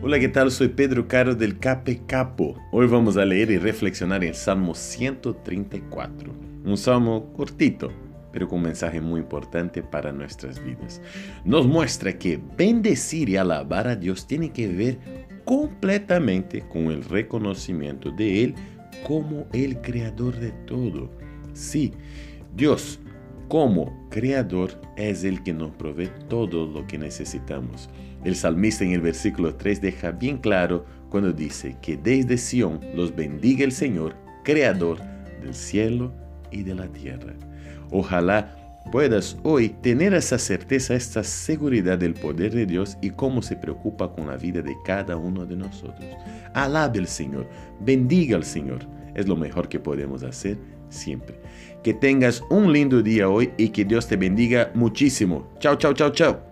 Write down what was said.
Hola, ¿qué tal? Soy Pedro Caro del Cape Capo. Hoy vamos a leer y reflexionar el Salmo 134. Un salmo cortito, pero con un mensaje muy importante para nuestras vidas. Nos muestra que bendecir y alabar a Dios tiene que ver completamente con el reconocimiento de Él como el creador de todo. Sí, Dios como creador es el que nos provee todo lo que necesitamos. El salmista en el versículo 3 deja bien claro cuando dice que desde Sión los bendiga el Señor, creador del cielo y de la tierra. Ojalá puedas hoy tener esa certeza, esta seguridad del poder de Dios y cómo se preocupa con la vida de cada uno de nosotros. Alabe al Señor, bendiga al Señor. Es lo mejor que podemos hacer siempre. Que tengas un lindo día hoy y que Dios te bendiga muchísimo. Chao, chao, chao, chao.